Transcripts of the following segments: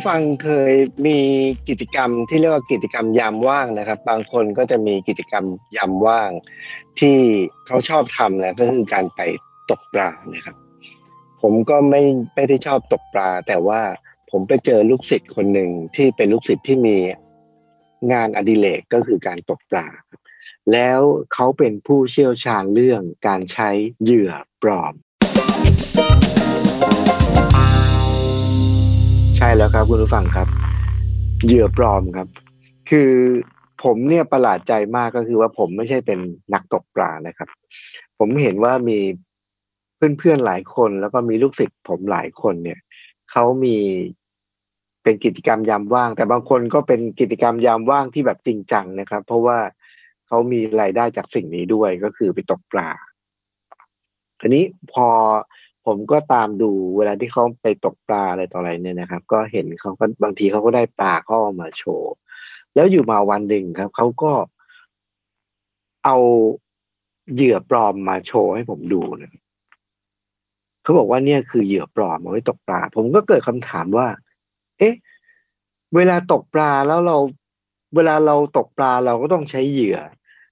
ผู้ฟังเคยมีกิจกรรมที่เรียกว่ากิจกรรมยามว่างนะครับ บางคนก็จะมีกิจกรรมยามว่าง ที่เขาชอบทำนะก็คือการไปตกปลานะครับ ผมก็ไม่ไม่ได้ชอบตกปลา แต่ว่าผมไปเจอลูกศิษย์คนหนึ่งที่เป็นลูกศิษย์ที่มีงานอดิเรกก็คือการตกปลา แล้วเขาเป็นผู้เชี่ยวชาญเรื่องการใช้เหยื่อปลอม ใช่แล้วครับ คุณผู้ฟังครับ เหยื่อปลอมครับ คือผมเนี่ยประหลาดใจมากก็คือว่าผมไม่ใช่เป็นนักตกปลานะครับ ผมเห็นว่ามีเพื่อนๆหลายคนแล้วก็มีลูกศิษย์ผมหลายคนเนี่ยเขามีเป็นกิจกรรมยามว่าง แต่บางคนก็เป็นกิจกรรมยามว่างที่แบบจริงจังนะครับ เพราะว่าเขามีรายได้จากสิ่งนี้ด้วยก็คือไปตกปลาทีนี้พอ ผมก็ตามดูเวลาที่เขาไปตกปลาอะไรต่ออะไรเนี่ยนะครับ ก็เห็นเขาก็บางทีเขาก็ได้ปลาเข้ามาโชว์ แล้วอยู่มาวันหนึ่งครับเขาก็เอาเหยื่อปลอมมาโชว์ให้ผมดูนะเขาบอกว่าเนี่ยคือเหยื่อปลอมเอาไว้ตกปลา ผมก็เกิดคำถามว่า เอ๊ะ เวลาตกปลาแล้วเรา เวลาเราตกปลาเราก็ต้องใช้เหยื่อ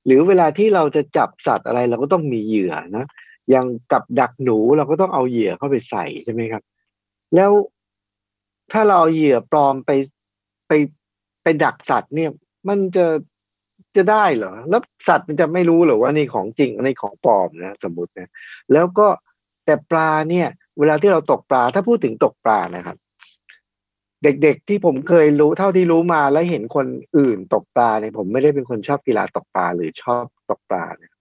หรือเวลาที่เราจะจับสัตว์อะไรเราก็ต้องมีเหยื่อนะ อย่างกับดักหนูเราก็ต้องเอาเหยื่อเข้าไปใส่ใช่ไหมครับ แล้วถ้าเราเอาเหยื่อปลอมไปไปไปดักสัตว์เนี่ย มันจะจะได้เหรอ แล้วสัตว์มันจะไม่รู้หรอว่านี่ของจริงอันนี้ของปลอมนะสมมตินะ แล้วก็แต่ปลาเนี่ย เวลาที่เราตกปลาถ้าพูดถึงตกปลานะครับ เด็กๆที่ผมเคยรู้เท่าที่รู้มาแล้วเห็นคนอื่นตกปลาเนี่ยผมไม่ได้เป็นคนชอบกีฬาตกปลาหรือชอบตกปลาเนี่ย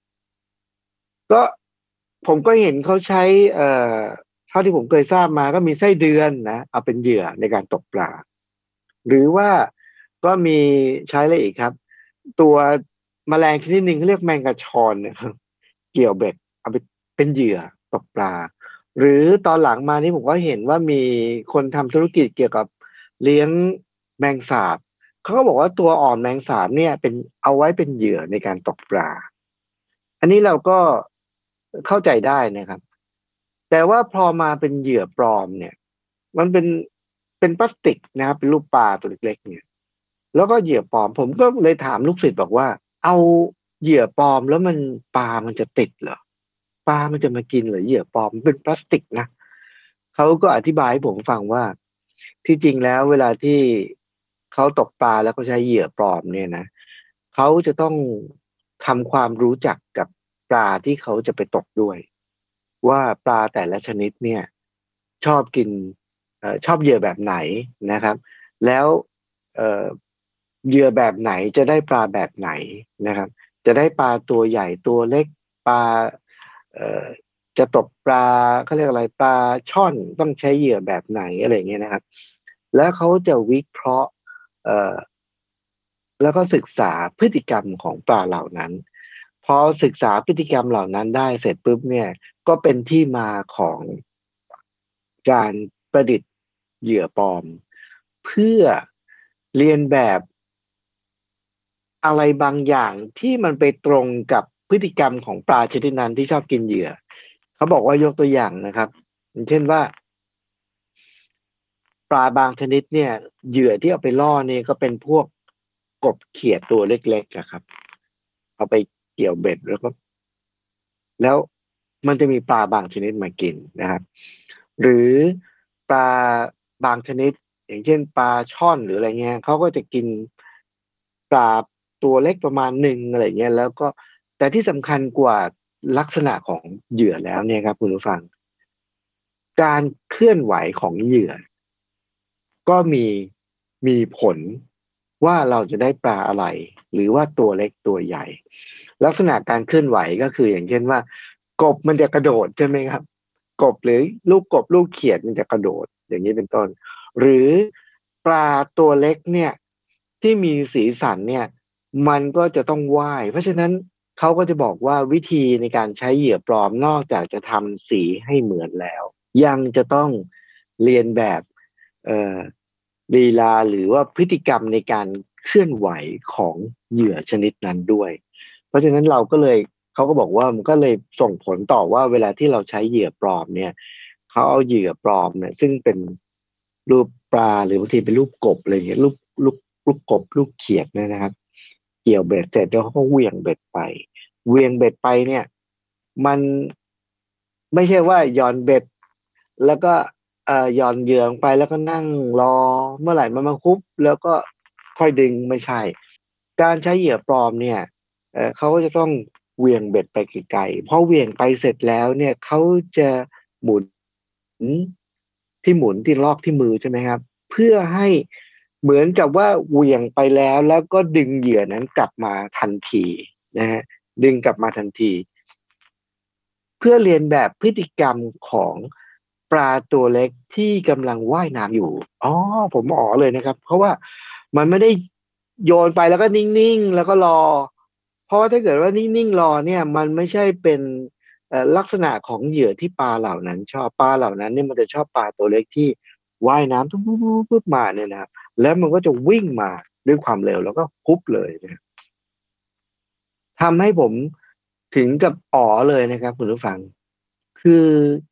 ก็ ผมก็เห็นเขาใช้เอ่อเท่าที่ผมเคยทราบมาก็มีไส้เดือนนะเอาเป็นเหยื่อในการตกปลา หรือว่าก็มีใช้อะไรอีกครับ ตัวมแมลงชนิดหนึ่งเขาเรียกแมงกะชอนนะครับ เกี่ยวเบ็ดเอาไปเป็นเหยื่อตกปลา หรือตอนหลังมานี่ผมก็เห็นว่ามีคนทำธุรกิจเกี่ยวกับเลี้ยงแมงสาบเขาก็บอกว่าตัวอ่อนแมงสาบเนี่ยเป็นเอาไว้เป็นเหยื่อในการตกปลา อันนี้เราก็ เข้าใจได้นะครับ แต่ว่าพอมาเป็นเหยื่อปลอมเนี่ย มันเป็นเป็นพลาสติกนะครับ เป็นรูปปลาตัวเล็กๆเนี่ย แล้วก็เหยื่อปลอม ผมก็เลยถามลูกศิษย์บอกว่า เอาเหยื่อปลอมแล้วมันปลามันจะติดเหรอปลามันจะมากินเหรอเหยื่อปลอมมันเป็นพลาสติกนะเขาก็อธิบายให้ผมฟังว่า ที่จริงแล้วเวลาที่เขาตกปลาแล้วเขาใช้เหยื่อปลอมเนี่ยนะเขาจะต้องทำความรู้จักกับ ปลาที่เขาจะไปตกด้วย ว่าปลาแต่ละชนิดเนี่ย ชอบกินอชอบเหยื่อแบบไหนนะครับ แล้วเหยื่อแบบไหนจะได้ปลาแบบไหนนะครับ จะได้ปลาตัวใหญ่ตัวเล็กปลาจะตกปลาเขาเรียกอะไรปลาช่อนต้องใช้เหยื่อแบบไหนอะไรเงี้ยนะครับ แล้วเขาจะวิเคราะห์แล้วก็ศึกษาพฤติกรรมของปลาเหล่านั้น พอศึกษาพฤติกรรมเหล่านั้นได้เสร็จปุ๊บเนี่ย ก็เป็นที่มาของการประดิษฐ์เหยื่อปลอม เพื่อเรียนแบบอะไรบางอย่างที่มันไปตรงกับพฤติกรรมของปลาชนิดนั้นที่ชอบกินเหยื่อ เขาบอกว่ายกตัวอย่างนะครับอย่างเช่นว่า ปลาบางชนิดเนี่ย เหยื่อที่เอาไปล่อเนี่ยก็เป็นพวกกบเขียดตัวเล็กๆครับ เอาไป เกี่ยวเบ็ดแล้วก็ แล้วมันจะมีปลาบางชนิดมากินนะครับ หรือปลาบางชนิด อย่างเช่นปลาช่อนหรืออะไรเงี้ยเขาก็จะกินปลาตัวเล็กประมาณหนึ่งอะไรเงี้ยแล้วก็แต่ที่สำคัญกว่าลักษณะของเหยื่อแล้วเนี่ยครับคุณผู้ฟัง การเคลื่อนไหวของเหยื่อ ก็มีมีผลว่าเราจะได้ปลาอะไร หรือว่าตัวเล็กตัวใหญ่ ลักษณะการเคลื่อนไหวก็คืออย่างเช่นว่า กบมันจะกระโดดใช่ไหมครับ กบหรือลูกกบลูกเขียดมันจะกระโดด อย่างนี้เป็นต้น หรือปลาตัวเล็กเนี่ยที่มีสีสันเนี่ย มันก็จะต้องว่าย เพราะฉะนั้นเขาก็จะบอกว่าวิธีในการใช้เหยื่อปลอมนอกจากจะทำสีให้เหมือนแล้ว ยังจะต้องเรียนแบบลีลาหรือว่าพฤติกรรมในการเคลื่อนไหวของเหยื่อชนิดนั้นด้วย เพราะฉะนั้นเราก็เลยเขาก็บอกว่ามันก็เลยส่งผลต่อว่าเวลาที่เราใช้เหยื่อปลอมเนี่ยเขาเอาเหยื่อปลอมเนี่ยซึ่งเป็นรูปปลาหรือบางทีเป็นรูปกบอะไรเงี้ยรูปรูปรูปกบรูปเขียดเนี่ยนะครับ เกี่ยวเบ็ดเสร็จแล้วเขาก็เวียงเบ็ดไปเวียงเบ็ดไปเนี่ย มันไม่ใช่ว่าหย่อนเบ็ด แล้วก็เอ่อหย่อนเหยื่อไปแล้วก็นั่งรอเมื่อไหร่มันมาคุบแล้วก็ค่อยดึงไม่ใช่ การใช้เหยื่อปลอมเนี่ย เขาก็จะต้องเวียงเบ็ดไปไกลๆพอเวียงไปเสร็จแล้วเนี่ยเขาจะหมุนที่หมุนที่ลอกที่มือใช่ไหมครับ เพื่อให้เหมือนกับว่าเวียงไปแล้วแล้วก็ดึงเหยื่อนั้นกลับมาทันทีนะฮะดึงกลับมาทันที เพื่อเรียนแบบพฤติกรรมของปลาตัวเล็กที่กำลังว่ายน้ำอยู่อ๋อผมอ๋อเลยนะครับ เพราะว่ามันไม่ได้โยนไปแล้วก็นิ่งๆ แล้วก็รอ เพราะว่าถ้าเกิดว่านิ่งๆรอเนี่ย มันไม่ใช่เป็นลักษณะของเหยื่อที่ปลาเหล่านั้น ชอบปลาเหล่านั้นเนี่ยมันจะชอบปลาตัวเล็กที่ว่ายน้ำปุ๊บปุ๊บมาเนี่ยนะครับแล้วมันก็จะวิ่งมาด้วยความเร็วแล้วก็คุบเลยนะทำให้ผมถึงกับอ๋อเลยนะครับ คุณผู้ฟัง คือ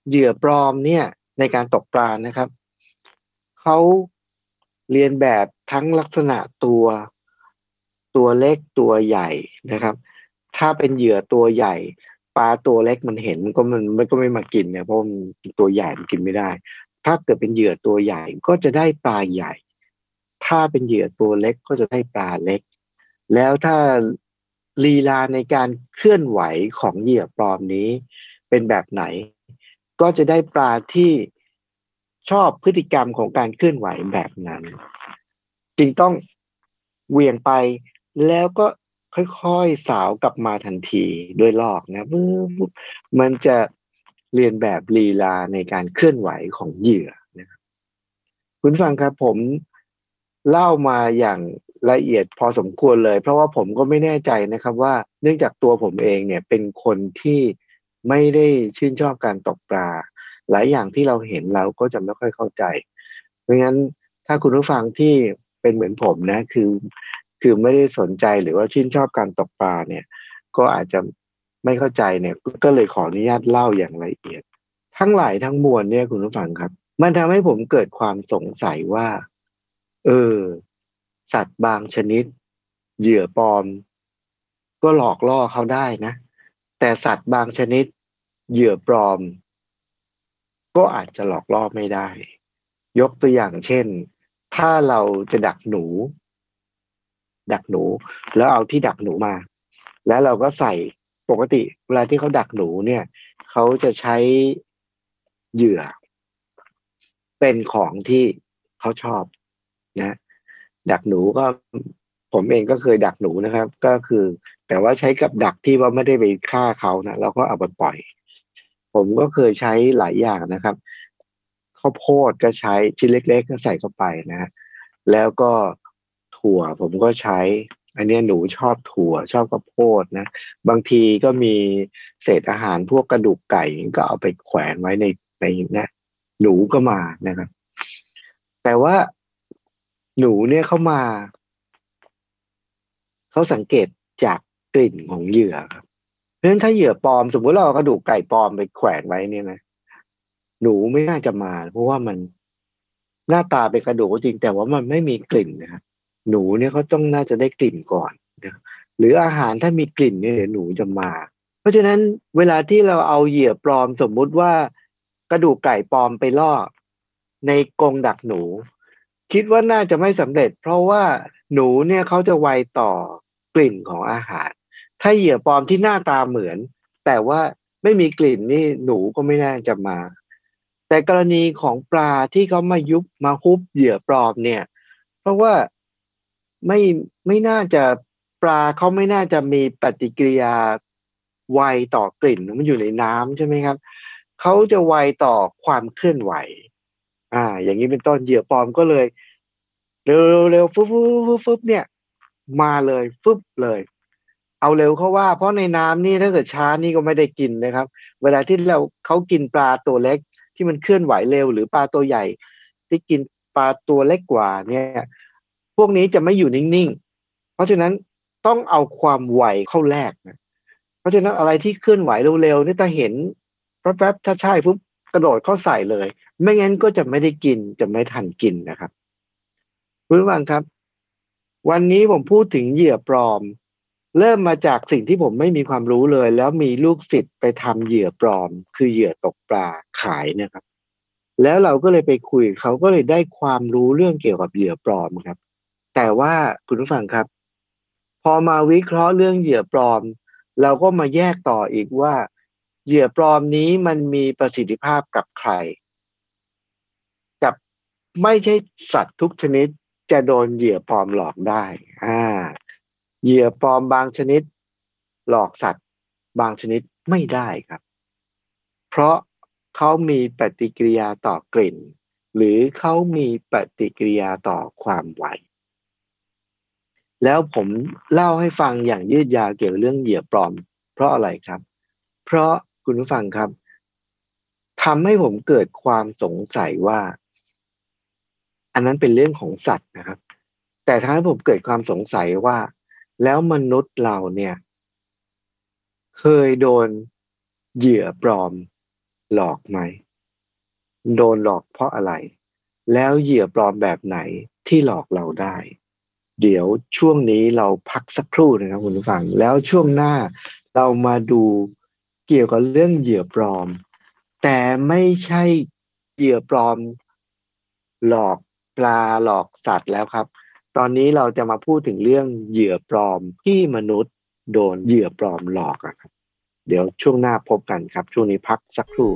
เหยื่อปลอมเนี่ย ในการตกปลานะครับเขาเรียนแบบทั้งลักษณะตัว ตัวเล็กตัวใหญ่นะครับ ถ้าเป็นเหยื่อตัวใหญ่ปลาตัวเล็กมันเห็นมันก็มันมันก็ไม่มากินเนี่ยเพราะมันตัวใหญ่มันกินไม่ได้ ถ้าเกิดเป็นเหยื่อตัวใหญ่ก็จะได้ปลาใหญ่ ถ้าเป็นเหยื่อตัวเล็กก็จะได้ปลาเล็ก แล้วถ้าลีลาในการเคลื่อนไหวของเหยื่อปลอมนี้ เป็นแบบไหน ก็จะได้ปลาที่ชอบพฤติกรรมของการเคลื่อนไหวแบบนั้น จึงต้องเวียงไป แล้วก็ค่อยๆสาวกลับมาทันทีด้วยลอกนะมันจะเรียนแบบลีลาในการเคลื่อนไหวของเหยื่อนะครับคุณฟังครับผมเล่ามาอย่างละเอียดพอสมควรเลย เพราะว่าผมก็ไม่แน่ใจนะครับว่าเนื่องจากตัวผมเองเนี่ยเป็นคนที่ไม่ได้ชื่นชอบการตกปลา หลายอย่างที่เราเห็นเราก็จะไม่ค่อยเข้าใจ เพราะงั้นถ้าคุณผู้ฟังที่เป็นเหมือนผมนะ คือ คือไม่ได้สนใจหรือว่าชื่นชอบการตกปลาเนี่ย ก็อาจจะไม่เข้าใจเนี่ยก็เลยขออนุญาตเล่าอย่างละเอียด ทั้งหลายทั้งมวลเนี่ยคุณผู้ฟังครับ มันทำให้ผมเกิดความสงสัยว่า เออ สัตว์บางชนิด เหยื่อปลอม ก็หลอกล่อเขาได้นะ แต่สัตว์บางชนิด เหยื่อปลอม ก็อาจจะหลอกล่อไม่ได้ ยกตัวอย่างเช่น ถ้าเราจะดักหนู ดักหนู แล้วเอาที่ดักหนูมา แล้วเราก็ใส่ปกติ เวลาที่เขาดักหนูเนี่ยเขาจะใช้เหยื่อ เป็นของที่เขาชอบนะ ดักหนูก็ผมเองก็เคยดักหนูนะครับ ก็คือ แต่ว่าใช้กับดักที่ว่าไม่ได้ไปฆ่าเขานะเราก็เอาไปปล่อย ผมก็เคยใช้หลายอย่างนะครับข้าวโพดก็ใช้ชิ้นเล็ก ๆ ก็ใส่เข้าไปนะ แล้วก็ ถั่ว ผมก็ใช้ อันนี้หนูชอบถั่ว ชอบข้าวโพดนะ บางทีก็มีเศษอาหารพวกกระดูกไก่ก็เอาไปแขวนไว้ในในนะหนูก็มานะครับ แต่ว่าหนูเนี่ยเข้ามา เขาสังเกตจากกลิ่นของเหยื่อครับเพราะฉะนั้นถ้าเหยื่อปลอมสมมติเราเอากระดูกไก่ปลอมไปแขวนไว้เนี่ยนะหนูไม่น่าจะมา เพราะว่ามันหน้าตาเป็นกระดูกจริงแต่ว่ามันไม่มีกลิ่นนะครับ หนูเนี่ยเขาต้องน่าจะได้กลิ่นก่อนนะหรืออาหารถ้ามีกลิ่นเนี่ยหนูจะมา เพราะฉะนั้นเวลาที่เราเอาเหยื่อปลอมสมมุติว่ากระดูกไก่ปลอมไปล่อในกรงดักหนู คิดว่าน่าจะไม่สำเร็จ เพราะว่าหนูเนี่ยเขาจะไวต่อกลิ่นของอาหาร ถ้าเหยื่อปลอมที่หน้าตาเหมือน แต่ว่าไม่มีกลิ่นนี่หนูก็ไม่น่าจะมา แต่กรณีของปลาที่เขามายุบมาฮุบเหยื่อปลอมเนี่ย เพราะว่า ไม่ไม่น่าจะปลาเขาไม่น่าจะมีปฏิกิริยาไวต่อกลิ่นมันอยู่ในน้ำใช่ไหมครับเขาจะไวต่อความเคลื่อนไหว อ่า อย่างนี้เป็นต้นเหยื่อปลอมก็เลย เร็วเร็วฟึบฟึบฟึบเนี่ย มาเลยฟึบเลย เอาเร็วเขาว่า เพราะในน้ำนี่ถ้าเกิดช้านี่ก็ไม่ได้กินนะครับ เวลาที่เราเขากินปลาตัวเล็กที่มันเคลื่อนไหวเร็ว หรือปลาตัวใหญ่ ที่กินปลาตัวเล็กกว่าเนี่ย พวกนี้จะไม่อยู่นิ่งๆ เพราะฉะนั้นต้องเอาความไวเข้าแรกนะเพราะฉะนั้นอะไรที่เคลื่อนไหวเร็วๆนี่ถ้าเห็นแป๊บๆถ้าใช่ปุ๊บกระโดดเข้าใส่เลย ไม่งั้นก็จะไม่ได้กินจะไม่ทันกินนะครับคุณผู้ฟังครับ วันนี้ผมพูดถึงเหยื่อปลอม เริ่มมาจากสิ่งที่ผมไม่มีความรู้เลย แล้วมีลูกศิษย์ไปทำเหยื่อปลอม คือเหยื่อตกปลาขายนะครับ แล้วเราก็เลยไปคุยเขาก็เลยได้ความรู้เรื่องเกี่ยวกับเหยื่อปลอมครับ แต่ว่าคุณผู้ฟังครับ พอมาวิเคราะห์เรื่องเหยื่อปลอม เราก็มาแยกต่ออีกว่า เหยื่อปลอมนี้มันมีประสิทธิภาพกับใคร กับไม่ใช่สัตว์ทุกชนิดจะโดนเหยื่อปลอมหลอกได้อ่าเหยื่อปลอมบางชนิด หลอกสัตว์ บางชนิดไม่ได้ครับ เพราะเขามีปฏิกิริยาต่อกลิ่น หรือเขามีปฏิกิริยาต่อความไหว แล้วผมเล่าให้ฟังอย่างยืดยาวเกี่ยวกับเรื่องเหยื่อปลอม เพราะอะไรครับ เพราะคุณผู้ฟังครับทำให้ผมเกิดความสงสัยว่า อันนั้นเป็นเรื่องของสัตว์นะครับ แต่ทำให้ผมเกิดความสงสัยว่า แล้วมนุษย์เราเนี่ย เคยโดนเหยื่อปลอมหลอกไหม โดนหลอกเพราะอะไร แล้วเหยื่อปลอมแบบไหนที่หลอกเราได้ เดี๋ยวช่วงนี้เราพักสักครู่นะครับคุณผู้ฟัง แล้วช่วงหน้าเรามาดูเกี่ยวกับเรื่องเหยื่อปลอม แต่ไม่ใช่เหยื่อปลอม หลอกปลาหลอกสัตว์แล้วครับ ตอนนี้เราจะมาพูดถึงเรื่องเหยื่อปลอมที่มนุษย์โดนเหยื่อปลอมหลอกครับ เดี๋ยวช่วงหน้าพบกันครับ ช่วงนี้พักสักครู่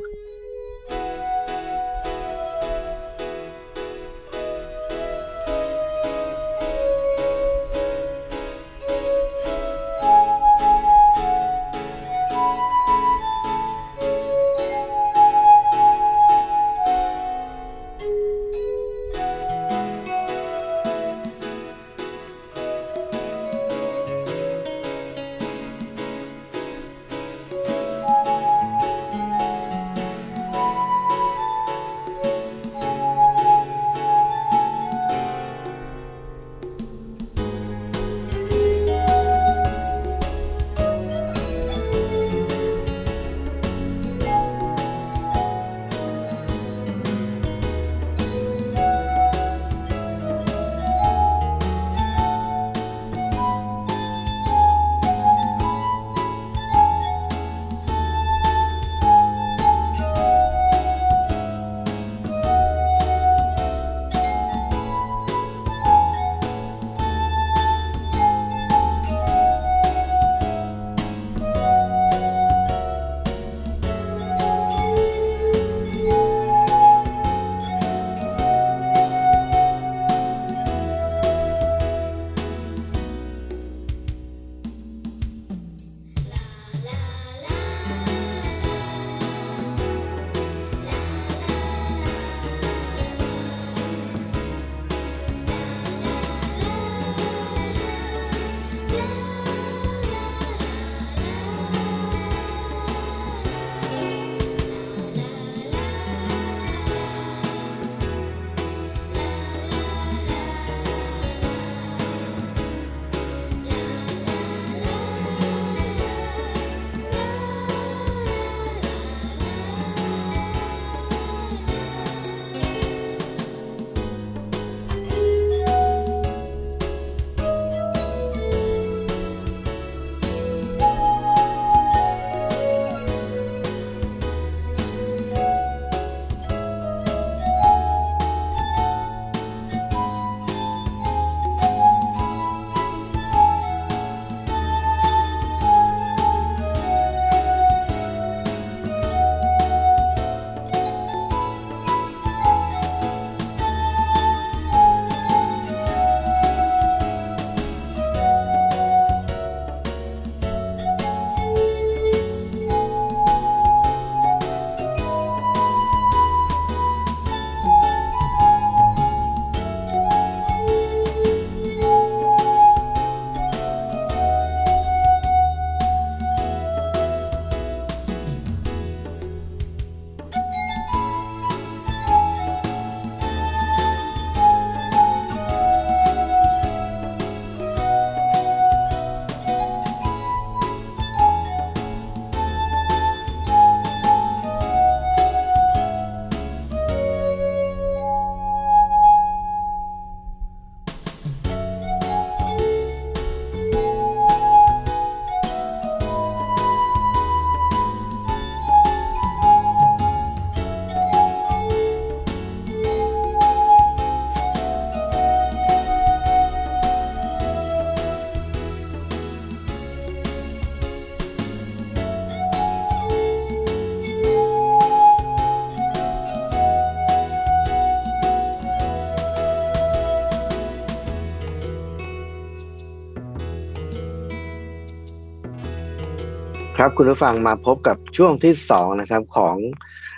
ครับคุณผู้ฟังมาพบกับช่วงที่สองนะครับของ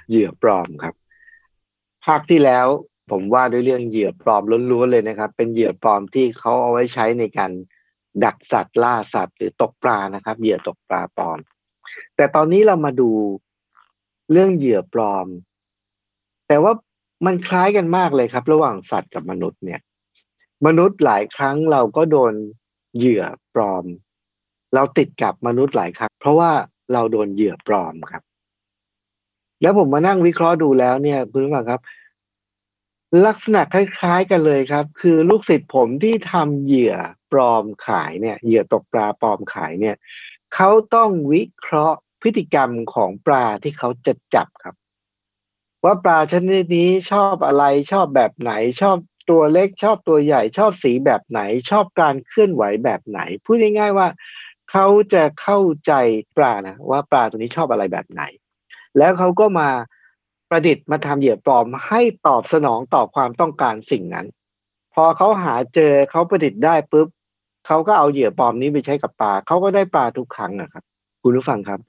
เหยื่อปลอมครับ ภาคที่แล้วผมว่าด้วยเรื่องเหยื่อปลอมล้วนๆเลยนะครับ เป็นเหยื่อปลอมที่เขาเอาไว้ใช้ในการดักสัตว์ล่าสัตว์ หรือตกปลานะครับ เหยื่อตกปลาปลอม แต่ตอนนี้เรามาดูเรื่องเหยื่อปลอม แต่ว่ามันคล้ายกันมากเลยครับ ระหว่างสัตว์กับมนุษย์เนี่ย มนุษย์หลายครั้งเราก็โดนเหยื่อปลอม เราติดกับมนุษย์หลายครั้งเพราะว่าเราโดนเหยื่อปลอมครับ แล้วผมมานั่งวิเคราะห์ดูแล้วเนี่ยคุณผู้ฟังครับ ลักษณะคล้าย ๆ กันเลยครับ คือลูกศิษย์ผมที่ทำเหยื่อปลอมขายเนี่ย เหยื่อตกปลาปลอมขายเนี่ยเขาต้องวิเคราะห์พฤติกรรมของปลาที่เขาจะจับครับ ว่าปลาชนิดนี้ชอบอะไรชอบแบบไหนชอบตัวเล็กชอบตัวใหญ่ชอบสีแบบไหน ชอบการเคลื่อนไหวแบบไหน พูดง่ายๆว่า เขาจะเข้าใจปลานะว่าปลาตัวนี้ชอบอะไรแบบไหน แล้วเขาก็มาประดิษฐ์มาทำเหยื่อปลอมให้ตอบสนองต่อความต้องการสิ่งนั้น พอเขาหาเจอเขาประดิษฐ์ได้ปุ๊บเขาก็เอาเหยื่อปลอมนี้ไปใช้กับปลาเขาก็ได้ปลาทุกครั้งนะครับ คุณผู้ฟังครับ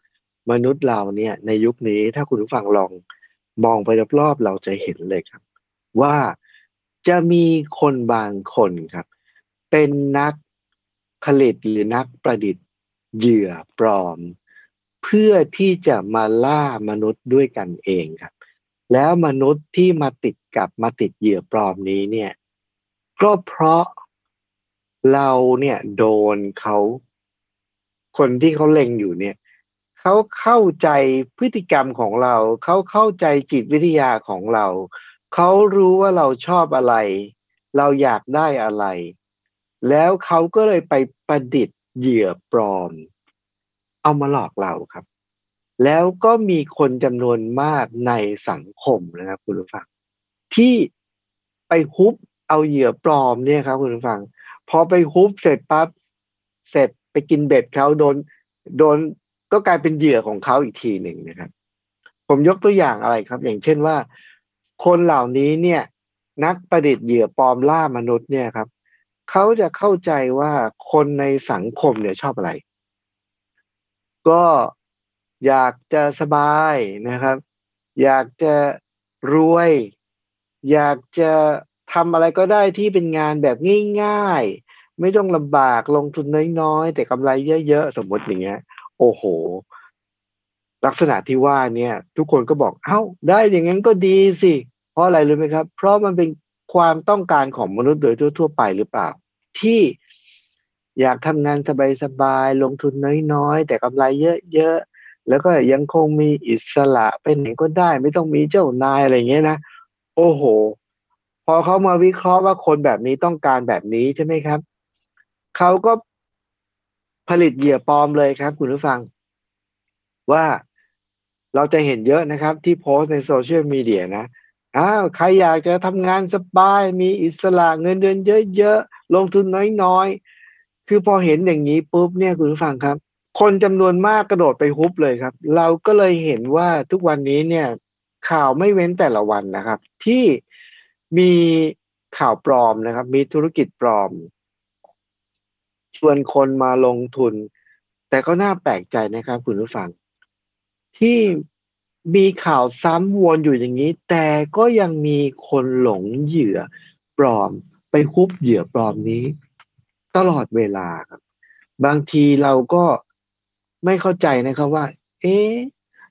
มนุษย์เราเนี่ยในยุคนี้ถ้าคุณผู้ฟังลองมองไปรอบๆเราจะเห็นเลยครับ ว่าจะมีคนบางคนครับ เป็นนักผลิตหรือนักประดิษฐ์ เหยื่อปลอม เพื่อที่จะมาล่ามนุษย์ด้วยกันเองครับ แล้วมนุษย์ที่มาติดกับมาติดเหยื่อปลอมนี้เนี่ย ก็เพราะเราเนี่ยโดนเขาคนที่เขาเล็งอยู่เนี่ยเขาเข้าใจพฤติกรรมของเรา เขาเข้าใจจิตวิทยาของเรา เขารู้ว่าเราชอบอะไร เราอยากได้อะไร แล้วเขาก็เลยไปประดิษฐ์ เหยื่อปลอม เอามาหลอกเราครับ แล้วก็มีคนจำนวนมากในสังคมนะครับคุณผู้ฟัง ที่ไปฮุบเอาเหยื่อปลอมเนี่ยครับ คุณผู้ฟัง พอไปฮุบเสร็จปั๊บเสร็จไปกินเบ็ดเขาโดนโดนก็กลายเป็นเหยื่อของเขาอีกทีหนึ่งนะครับ ผมยกตัวอย่างอะไรครับ อย่างเช่นว่า คนเหล่านี้เนี่ย นักประดิษฐ์เหยื่อปลอมล่ามนุษย์เนี่ยครับ เขาจะเข้าใจว่าคนในสังคมเนี่ยชอบอะไร ก็อยากจะสบายนะครับ อยากจะรวย อยากจะทำอะไรก็ได้ที่เป็นงานแบบง่ายๆ ไม่ต้องลำบากลงทุนน้อยๆ แต่กำไรเยอะๆ สมมติอย่างเงี้ย โอ้โห ลักษณะที่ว่าเนี่ย ทุกคนก็บอกเอา้า ได้อย่างนั้นก็ดีสิ เพราะอะไรรู้ไหมครับ เพราะมันเป็นความต้องการของมนุษย์โดยทั่วๆไปหรือเปล่า ที่อยากทำงานสบายๆลงทุนน้อยๆ แต่กำไรเยอะๆ แล้วก็ยังคงมีอิสระเป็นไหนก็ได้ ไม่ต้องมีเจ้านายอะไรเงี้ยนะ โอ้โห พอเขามาวิเคราะห์ว่าคนแบบนี้ต้องการแบบนี้ใช่ไหมครับ เขาก็ผลิตเหยื่อปลอมเลยครับ คุณผู้ฟัง ว่าเราจะเห็นเยอะนะครับ ที่โพสในโซเชียลมีเดียนะ อ้าวใครอยากจะทำงานสบาย มีอิสระเงินเดือนเยอะๆลงทุนน้อยๆ คือพอเห็นอย่างนี้ปุ๊บเนี่ยคุณผู้ฟังครับ คนจำนวนมากกระโดดไปฮุบเลยครับ เราก็เลยเห็นว่าทุกวันนี้เนี่ย ข่าวไม่เว้นแต่ละวันนะครับ ที่มีข่าวปลอมนะครับ มีธุรกิจปลอม ชวนคนมาลงทุน แต่ก็น่าแปลกใจนะครับ คุณผู้ฟัง ที่ มีข่าวซ้ำวนอยู่อย่างนี้ แต่ก็ยังมีคนหลงเหยื่อปลอม ไปคุบเหยื่อปลอมนี้ ตลอดเวลาครับ บางทีเราก็ไม่เข้าใจนะครับว่า เอ๊ะ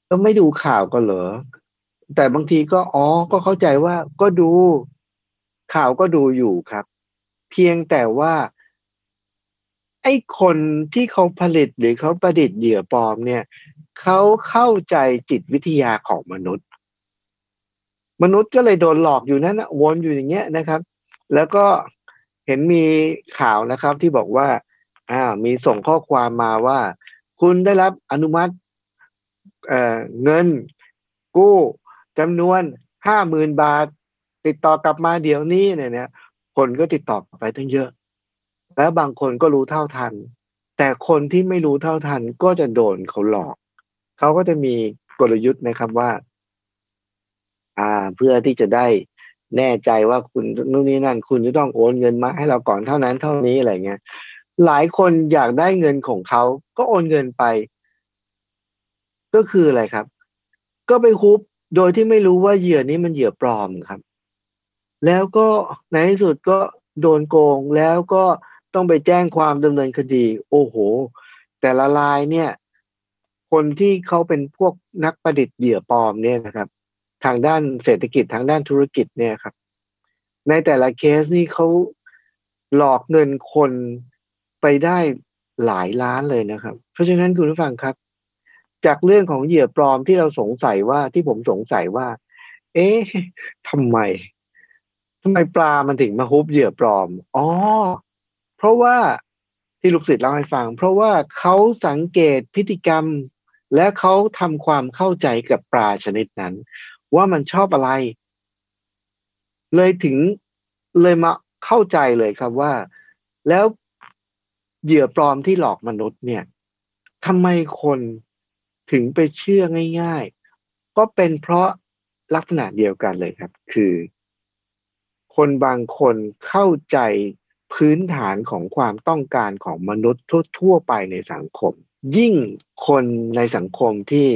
เราไม่ดูข่าวก็เหรอ แต่บางทีก็อ๋อก็เข้าใจว่าก็ดูข่าวก็ดูอยู่ครับ เพียงแต่ว่าไอ้คนที่เขาผลิตหรือเขาประดิษฐ์เหยื่อปลอมเนี่ย เขาเข้าใจจิตวิทยาของมนุษย์ มนุษย์ก็เลยโดนหลอกอยู่นั่นนะวนอยู่อย่างเงี้ยนะครับ แล้วก็เห็นมีข่าวนะครับที่บอกว่าอ่ามีส่งข้อความมาว่า คุณได้รับอนุมัติเอ่อเงิน กู้จำนวนห้าหมื่นบาท ติดต่อกลับมาเดี๋ยวนี้เนี่ยเนี่ยคนก็ติดต่อไปตั้งเยอะ แล้วบางคนก็รู้เท่าทัน แต่คนที่ไม่รู้เท่าทันก็จะโดนเขาหลอก เขาก็จะมีกลยุทธ์นะครับว่า อ่า เพื่อที่จะได้แน่ใจว่าคุณนู่นนี่นั่น คุณจะต้องโอนเงินมาให้เราก่อนเท่านั้นเท่านี้อะไรเงี้ย หลายคนอยากได้เงินของเขาก็โอนเงินไป ก็คืออะไรครับ ก็ไปฮุบโดยที่ไม่รู้ว่าเหยื่อนี้มันเหยื่อปลอมครับ แล้วก็ในที่สุดก็โดนโกงแล้วก็ต้องไปแจ้งความดำเนินคดี โอ้โห แต่ละลายเนี่ย คนที่เขาเป็นพวกนักประดิษฐ์เหยื่อปลอมเนี่ยนะครับ ทางด้านเศรษฐกิจทางด้านธุรกิจเนี่ยครับ ในแต่ละเคสนี่เขาหลอกเงินคนไปได้หลายล้านเลยนะครับ เพราะฉะนั้นคุณผู้ฟังครับ จากเรื่องของเหยื่อปลอมที่เราสงสัยว่าที่ผมสงสัยว่า เอ๊ะทำไมทำไมปลามันถึงมาฮุบเหยื่อปลอม อ๋อ เพราะว่าที่ลูกศิษย์เล่าให้ฟัง เพราะว่าเขาสังเกตพฤติกรรม และเขาทำความเข้าใจกับปลาชนิดนั้น ว่ามันชอบอะไร เลยถึงเลยมาเข้าใจเลยครับว่า แล้วเหยื่อปลอมที่หลอกมนุษย์เนี่ยทำไมคนถึงไปเชื่อง่าย ๆ ก็เป็นเพราะลักษณะเดียวกันเลยครับ คือ คนบางคนเข้าใจพื้นฐานของความต้องการของมนุษย์ทั่วๆไปในสังคม ยิ่งคนในสังคมที่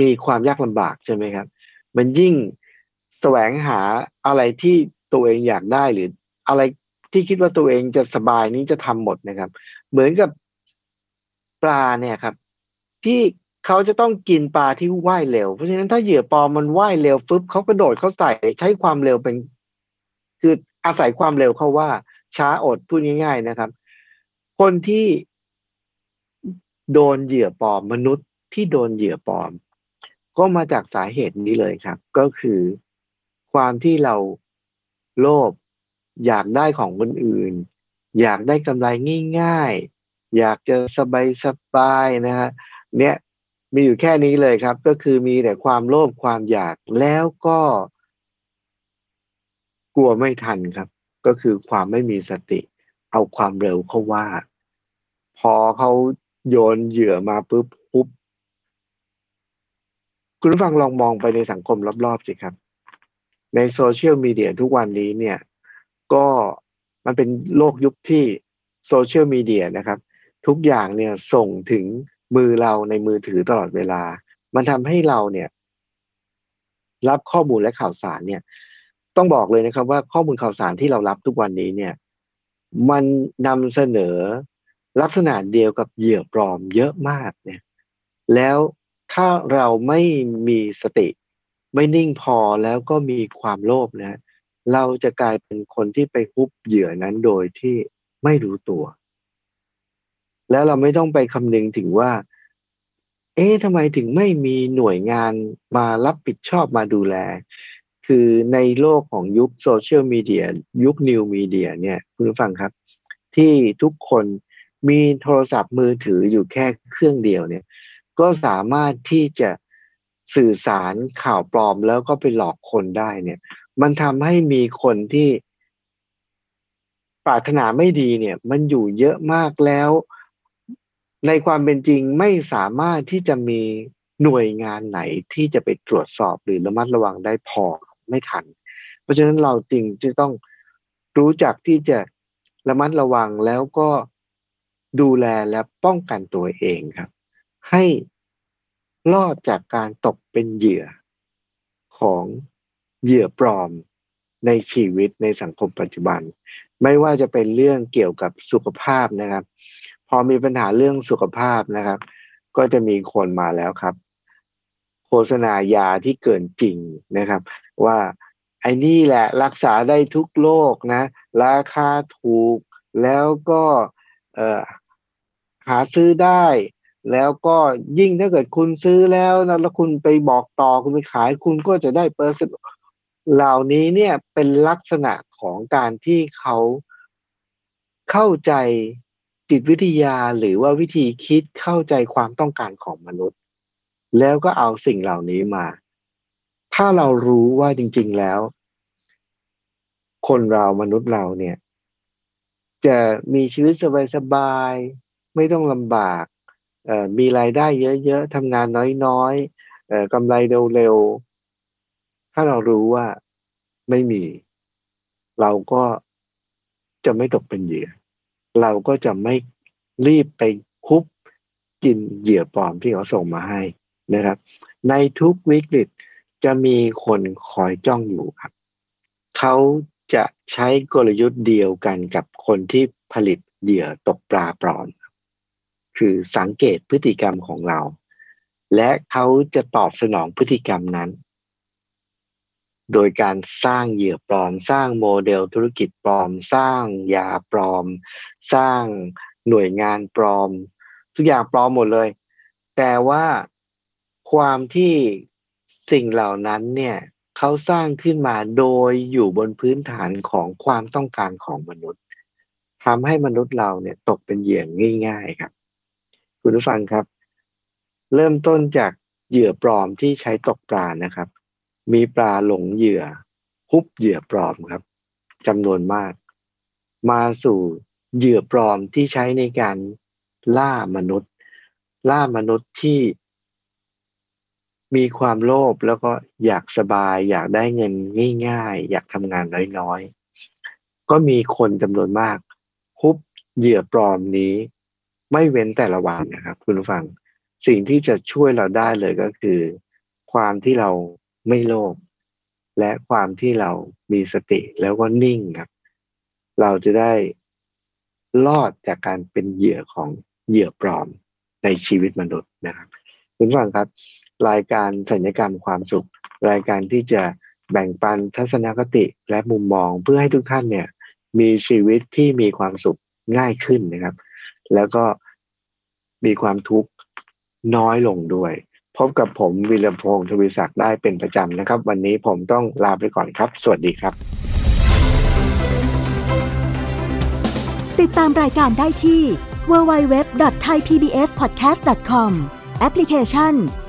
มีความยากลำบากใช่ไหมครับ มันยิ่งแสวงหาอะไรที่ตัวเองอยากได้หรืออะไรที่คิดว่าตัวเองจะสบายนี้จะทำหมดนะครับ เหมือนกับปลาเนี่ยครับ ที่เขาจะต้องกินปลาที่ว่ายเร็ว เพราะฉะนั้นถ้าเหยื่อปลอมมันว่ายเร็วฟึบเขากระโดดเขาใส่ใช้ความเร็วเป็น คืออาศัยความเร็วเขาว่าช้าอดพูดง่าย ๆนะครับ คนที่ โดนเหยื่อปลอมมนุษย์ที่โดนเหยื่อปลอม ก็มาจากสาเหตุนี้เลยครับ ก็คือ ความที่เราโลภอยากได้ของคนอื่น อยากได้กำไรง่ายๆ อยากจะสบายสบายนะฮะเนี่ยมีอยู่แค่นี้เลยครับ ก็คือมีแต่ความโลภความอยากแล้วก็ กลัวไม่ทันครับ ก็คือความไม่มีสติ เอาความเร็วเขาว่า พอเขา โยนเหยื่อมาปุ๊บปุ๊บคุณผู้ฟังลองมองไปในสังคมรอบๆสิครับ ในโซเชียลมีเดียทุกวันนี้เนี่ย ก็มันเป็นโลกยุคที่โซเชียลมีเดียนะครับ ทุกอย่างเนี่ยส่งถึงมือเราในมือถือตลอดเวลา มันทำให้เราเนี่ย รับข้อมูลและข่าวสารเนี่ย ต้องบอกเลยนะครับว่าข้อมูลข่าวสารที่เรารับทุกวันนี้เนี่ย มันนำเสนอ ลักษณะเดียวกับเหยื่อปลอมเยอะมากเนี่ยแล้วถ้าเราไม่มีสติ ไม่นิ่งพอแล้วก็มีความโลภนะเราจะกลายเป็นคนที่ไปฮุบเหยื่อนั้นโดยที่ไม่รู้ตัว แล้วเราไม่ต้องไปคำนึงถึงว่า เอ๊ะทำไมถึงไม่มีหน่วยงานมารับผิดชอบมาดูแล คือในโลกของยุคโซเชียลมีเดียยุคนิวมีเดียเนี่ย คุณผู้ฟังครับ ที่ทุกคน มีโทรศัพท์มือถืออยู่แค่เครื่องเดียวเนี่ย ก็สามารถที่จะสื่อสารข่าวปลอมแล้วก็ไปหลอกคนได้เนี่ย มันทำให้มีคนที่ปรารถนาไม่ดีเนี่ย มันอยู่เยอะมากแล้ว ในความเป็นจริงไม่สามารถที่จะมีหน่วยงานไหนที่จะไปตรวจสอบหรือระมัดระวังได้พอไม่ทัน เพราะฉะนั้นเราจริงจะต้องรู้จักที่จะระมัดระวังแล้วก็ ดูแลและป้องกันตัวเองครับ ให้รอดจากการตกเป็นเหยื่อของเหยื่อปลอมในชีวิตในสังคมปัจจุบัน ไม่ว่าจะเป็นเรื่องเกี่ยวกับสุขภาพนะครับ พอมีปัญหาเรื่องสุขภาพนะครับ ก็จะมีคนมาแล้วครับ โฆษณายาที่เกินจริงนะครับ ว่าไอ้นี่แหละรักษาได้ทุกโรคนะ ราคาถูกแล้วก็ เออหาซื้อได้ แล้วก็ยิ่งถ้าเกิดคุณซื้อแล้วนะแล้วคุณไปบอกต่อคุณไปขายคุณก็จะได้เปอร์เซ็นต์เหล่านี้เนี่ยเป็นลักษณะของการที่เขาเข้าใจจิตวิทยาหรือว่าวิธีคิดเข้าใจความต้องการของมนุษย์ แล้วก็เอาสิ่งเหล่านี้มา ถ้าเรารู้ว่าจริง ๆแล้ว คนเรามนุษย์เราเนี่ย จะมีชีวิตสบายๆไม่ต้องลำบากมีรายได้เยอะๆทำงานน้อยๆกำไรเร็วๆถ้าเรารู้ว่าไม่มี เราก็จะไม่ตกเป็นเหยื่อ เราก็จะไม่รีบไปคุบกินเหยื่อปลอมที่เขาส่งมาให้นะครับ ในทุกวิกฤตจะมีคนคอยจ้องอยู่ครับ เขา จะใช้กลยุทธ์เดียวกันกับคนที่ผลิตเหยื่อตกปลาปลอมคือสังเกตพฤติกรรมของเรา และเขาจะตอบสนองพฤติกรรมนั้น โดยการสร้างเหยื่อปลอม สร้างโมเดลธุรกิจปลอม สร้างยาปลอม สร้างหน่วยงานปลอม ทุกอย่างปลอมหมดเลย แต่ว่าความที่สิ่งเหล่านั้นเนี่ย เขาสร้างขึ้นมาโดยอยู่บนพื้นฐานของความต้องการของมนุษย์ทำให้มนุษย์เราเนี่ยตกเป็นเหยื่อง่าย ๆครับ คุณผู้ฟังครับ เริ่มต้นจากเหยื่อปลอมที่ใช้ตกปลานะครับ มีปลาหลงเหยื่อฮุบเหยื่อปลอมครับจำนวนมาก มาสู่เหยื่อปลอมที่ใช้ในการล่ามนุษย์ ล่ามนุษย์ที่ มีความโลภแล้วก็อยากสบาย อยากได้เงินง่ายๆ อยากทำงานน้อยๆ ก็มีคนจำนวนมากฮุบเหยื่อปลอมนี้ ไม่เว้นแต่ละวันนะครับ คุณผู้ฟัง สิ่งที่จะช่วยเราได้เลยก็คือ ความที่เราไม่โลภและความที่เรามีสติแล้วก็นิ่งครับ เราจะได้รอดจากการเป็นเหยื่อของเหยื่อปลอมในชีวิตมนุษย์นะครับ คุณผังครับ รายการสัญญกรรมความสุข รายการที่จะแบ่งปันทัศนคติและมุมมองเพื่อให้ทุกท่านเนี่ยมีชีวิตที่มีความสุขง่ายขึ้นนะครับ แล้วก็มีความทุกข์น้อยลงด้วย พบกับผมวิลพงศ์ทวีศักดิ์ได้เป็นประจำนะครับ วันนี้ผมต้องลาไปก่อนครับ สวัสดีครับ ติดตามรายการได้ที่ www.thaipbspodcast.com แอปพลิเคชัน